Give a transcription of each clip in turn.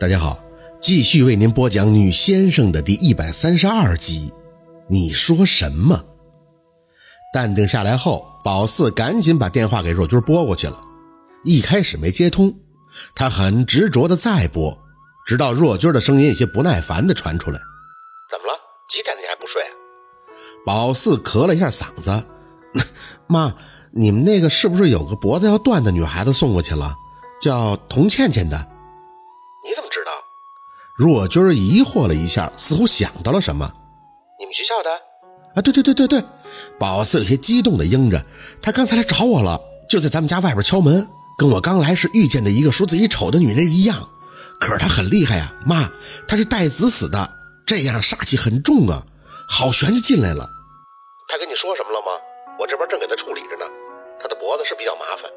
大家好，继续为您播讲《女先生》的第一百三十二集。你说什么？淡定下来后，宝四赶紧把电话给若君拨过去了。一开始没接通，他很执着的再拨，直到若君的声音有些不耐烦的传出来：“怎么了？几点了你还不睡？”宝四咳了一下嗓子：“妈，你们那个是不是有个脖子要断的女孩子送过去了？叫童倩倩的。”若君疑惑了一下，似乎想到了什么。你们学校的？啊，对对对对对！宝四有些激动的应着，他刚才来找我了，就在咱们家外边敲门，跟我刚来时遇见的一个说自己丑的女人一样。可是他很厉害呀，妈，他是带子死的，这样煞气很重啊。好悬就进来了。他跟你说什么了吗？我这边正给他处理着呢。他的脖子是比较麻烦。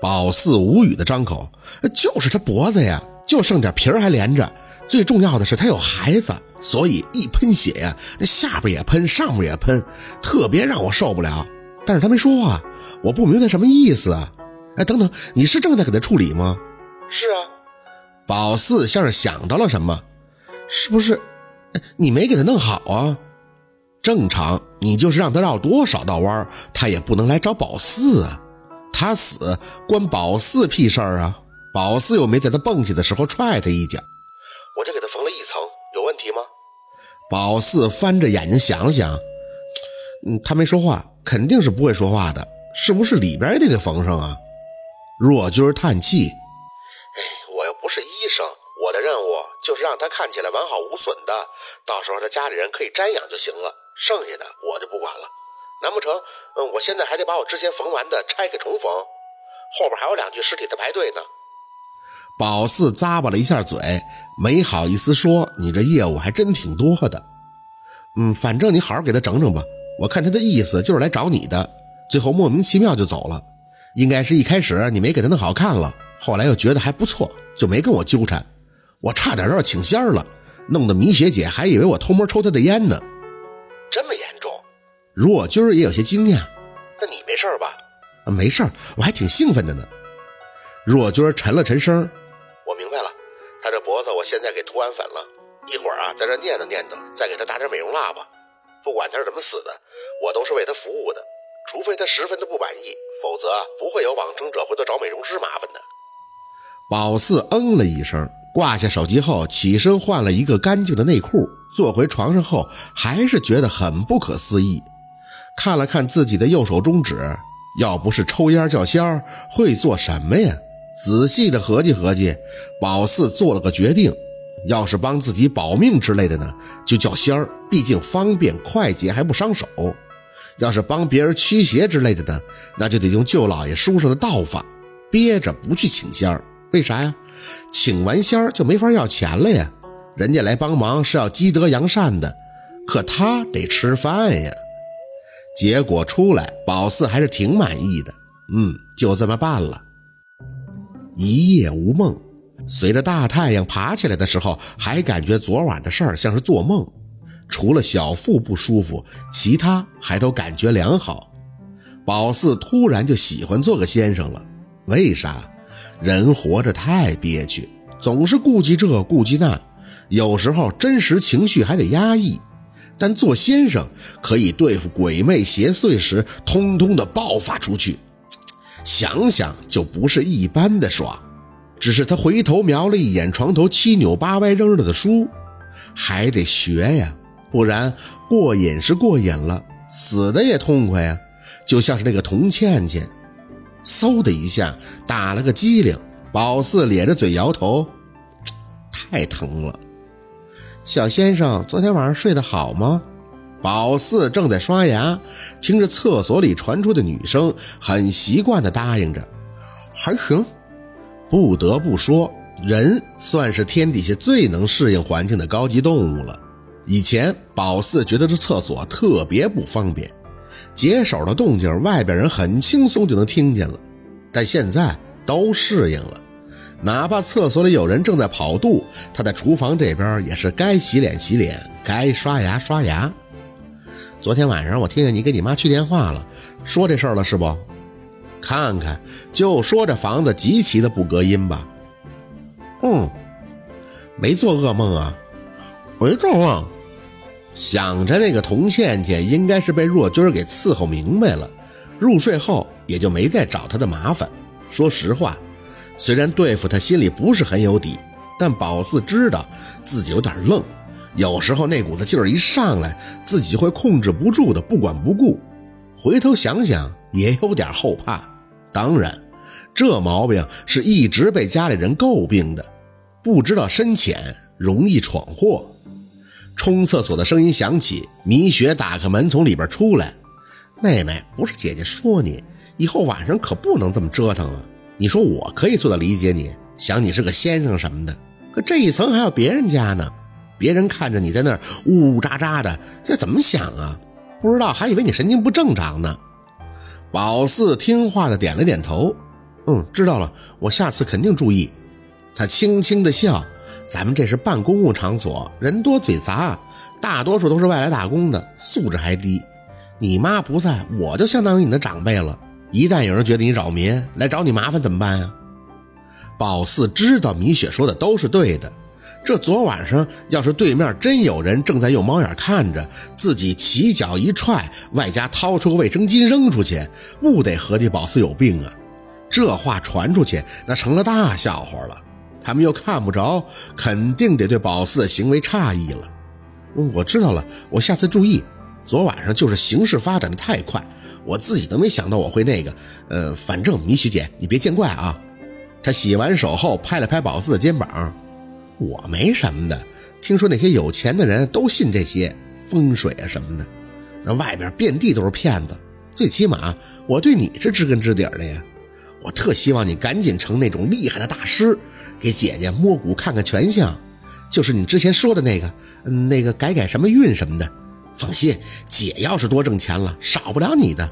宝四无语的张口，就是他脖子呀。就剩点皮儿还连着，最重要的是他有孩子，所以一喷血呀，那下边也喷，上边也喷，特别让我受不了。但是他没说话，我不明白什么意思啊？哎，等等，你是正在给他处理吗？是啊。宝四像是想到了什么，是不是？你没给他弄好啊？正常，你就是让他绕多少道弯，他也不能来找宝四啊。他死关宝四屁事儿啊？宝四又没在他蹦起的时候踹他一脚，我就给他缝了一层，有问题吗？宝四翻着眼睛想了想，嗯，他没说话，肯定是不会说话的，是不是里边也得给缝上啊？若君叹气，哎，我又不是医生，我的任务就是让他看起来完好无损的，到时候他家里人可以瞻仰就行了，剩下的我就不管了。难不成，嗯，我现在还得把我之前缝完的拆开重缝？后边还有两具尸体在排队呢。宝四咂巴了一下嘴，没好意思说：“你这业务还真挺多的。”嗯，反正你好好给他整整吧。我看他的意思就是来找你的，最后莫名其妙就走了。应该是一开始你没给他弄好看了，后来又觉得还不错，就没跟我纠缠。我差点都要请仙了，弄得米雪姐还以为我偷摸抽她的烟呢。这么严重？若君也有些惊讶。那你没事吧？没事我还挺兴奋的呢。若君沉了沉声。他这脖子我现在给涂完粉了，一会儿啊在这念叨念叨，再给他打点美容蜡吧。不管他是怎么死的，我都是为他服务的，除非他十分的不满意，否则不会有往生者回头找美容师麻烦的。宝四嗯了一声，挂下手机后起身换了一个干净的内裤，坐回床上后还是觉得很不可思议，看了看自己的右手中指，要不是抽烟叫仙儿，会做什么呀？仔细的合计合计，宝四做了个决定：要是帮自己保命之类的呢，就叫仙儿，毕竟方便快捷还不伤手；要是帮别人驱邪之类的呢，那就得用舅老爷书上的道法，憋着不去请仙儿。为啥呀？请完仙儿就没法要钱了呀。人家来帮忙是要积德扬善的，可他得吃饭呀。结果出来，宝四还是挺满意的。嗯，就这么办了。一夜无梦，随着大太阳爬起来的时候，还感觉昨晚的事儿像是做梦。除了小腹不舒服，其他还都感觉良好。宝四突然就喜欢做个先生了，为啥？人活着太憋屈，总是顾忌这顾忌那，有时候真实情绪还得压抑。但做先生可以对付鬼魅邪祟时，通通的爆发出去。想想就不是一般的爽，只是他回头瞄了一眼床头七扭八歪扔着的书，还得学呀，不然过瘾是过瘾了，死的也痛快呀，就像是那个童倩倩，嗖的一下打了个激灵，宝四咧着嘴摇头，太疼了。小先生昨天晚上睡得好吗？宝四正在刷牙，听着厕所里传出的女声，很习惯地答应着：“还行。”不得不说，人算是天底下最能适应环境的高级动物了。以前宝四觉得这厕所特别不方便，解手的动静外边人很轻松就能听见了，但现在都适应了，哪怕厕所里有人正在跑肚，他在厨房这边也是该洗脸洗脸，该刷牙刷牙。昨天晚上我听见你给你妈去电话了，说这事儿了是不？看看，就说这房子极其的不隔音吧。嗯，没做噩梦啊？没做梦。想着那个童倩倩应该是被若君给伺候明白了，入睡后也就没再找他的麻烦。说实话，虽然对付他心里不是很有底，但宝四知道自己有点愣，有时候那股子劲儿一上来，自己就会控制不住的不管不顾。回头想想，也有点后怕。当然，这毛病是一直被家里人诟病的，不知道深浅，容易闯祸。冲厕所的声音响起，米雪打开门从里边出来。妹妹，不是姐姐说你，以后晚上可不能这么折腾了。你说我可以做到理解你，想你是个先生什么的，可这一层还有别人家呢，别人看着你在那儿呜呜喳喳的，这怎么想啊？不知道还以为你神经不正常呢。宝四听话的点了点头，嗯，知道了，我下次肯定注意。他轻轻的笑。咱们这是办公务场所，人多嘴杂，大多数都是外来打工的，素质还低。你妈不在，我就相当于你的长辈了。一旦有人觉得你扰民，来找你麻烦怎么办呀？宝四知道米雪说的都是对的。这昨晚上要是对面真有人正在用猫眼看着自己，起脚一踹，外加掏出个卫生巾扔出去，不得合计宝四有病啊？这话传出去，那成了大笑话了。他们又看不着，肯定得对宝四的行为诧异了。我知道了，我下次注意。昨晚上就是形势发展的太快，我自己都没想到我会那个。呃，反正米雪姐，你别见怪啊。他洗完手后拍了拍宝四的肩膀，我没什么的。听说那些有钱的人都信这些风水啊什么的，那外边遍地都是骗子。最起码我对你是知根知底的呀。我特希望你赶紧成那种厉害的大师。给姐姐摸骨看看全相，就是你之前说的那个，那个改改什么运什么的。放心，姐要是多挣钱了，少不了你的。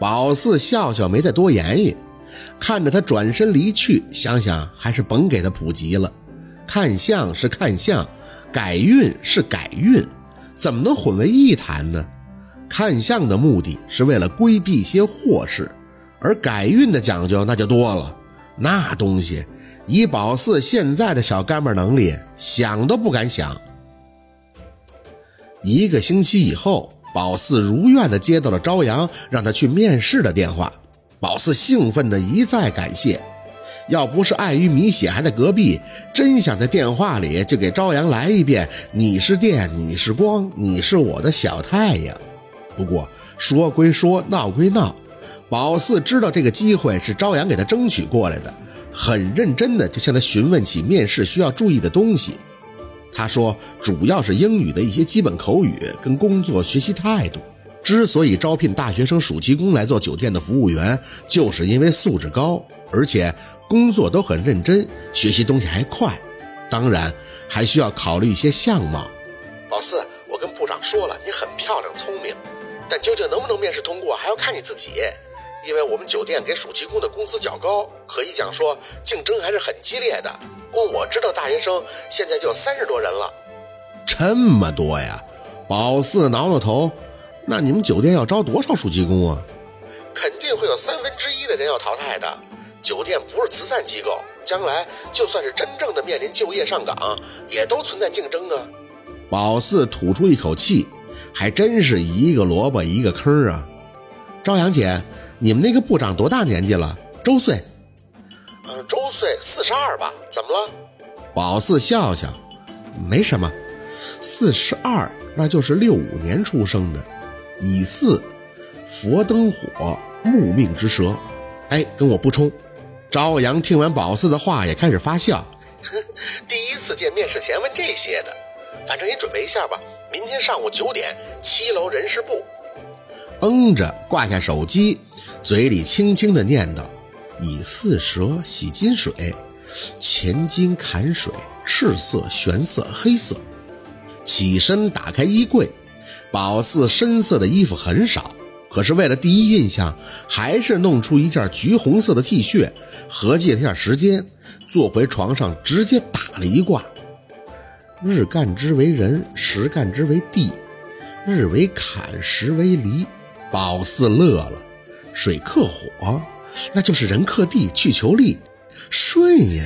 宝四笑笑，没再多言语，看着他转身离去，想想还是甭给他普及了。看相是看相，改运是改运，怎么能混为一谈呢？看相的目的是为了规避一些祸事，而改运的讲究那就多了，那东西。以宝四现在的小干部能力，想都不敢想。一个星期以后，宝四如愿的接到了朝阳让他去面试的电话。宝四兴奋的一再感谢，要不是碍于米血还在隔壁，真想在电话里就给朝阳来一遍：“你是电，你是光，你是我的小太阳。”不过说归说，闹归闹，宝四知道这个机会是朝阳给他争取过来的。很认真的就向他询问起面试需要注意的东西。他说，主要是英语的一些基本口语跟工作学习态度。之所以招聘大学生暑期工来做酒店的服务员，就是因为素质高，而且工作都很认真，学习东西还快。当然，还需要考虑一些相貌。宝四，我跟部长说了，你很漂亮聪明，但究竟能不能面试通过，还要看你自己。因为我们酒店给暑期工的工资较高，可以讲说竞争还是很激烈的。光我知道大学生现在就三十多人了，这么多呀！宝四挠挠头，那你们酒店要招多少暑期工啊？肯定会有三分之一的人要淘汰的。酒店不是慈善机构，将来就算是真正的面临就业上岗，也都存在竞争啊。宝四吐出一口气，还真是一个萝卜一个坑啊。朝阳姐。你们那个部长多大年纪了？周岁？呃，周岁四十二吧？怎么了？宝四笑笑，没什么。四十二，那就是六五年出生的。乙巳，佛灯火，木命之蛇。哎，跟我不充。朝阳听完宝四的话，也开始发笑。第一次见面是前问这些的，反正也准备一下吧。明天上午九点，七楼人事部。嗯着，挂下手机。嘴里轻轻的念叨：“以四蛇洗金水，前金坎水，赤色玄色黑色。”起身打开衣柜，宝四深色的衣服很少，可是为了第一印象，还是弄出一件橘红色的 T 恤。合计了一下时间，坐回床上直接打了一卦：“日干之为人，时干之为地，日为坎，时为离。”宝四乐了。水克火，那就是人克地，去求利，顺呀。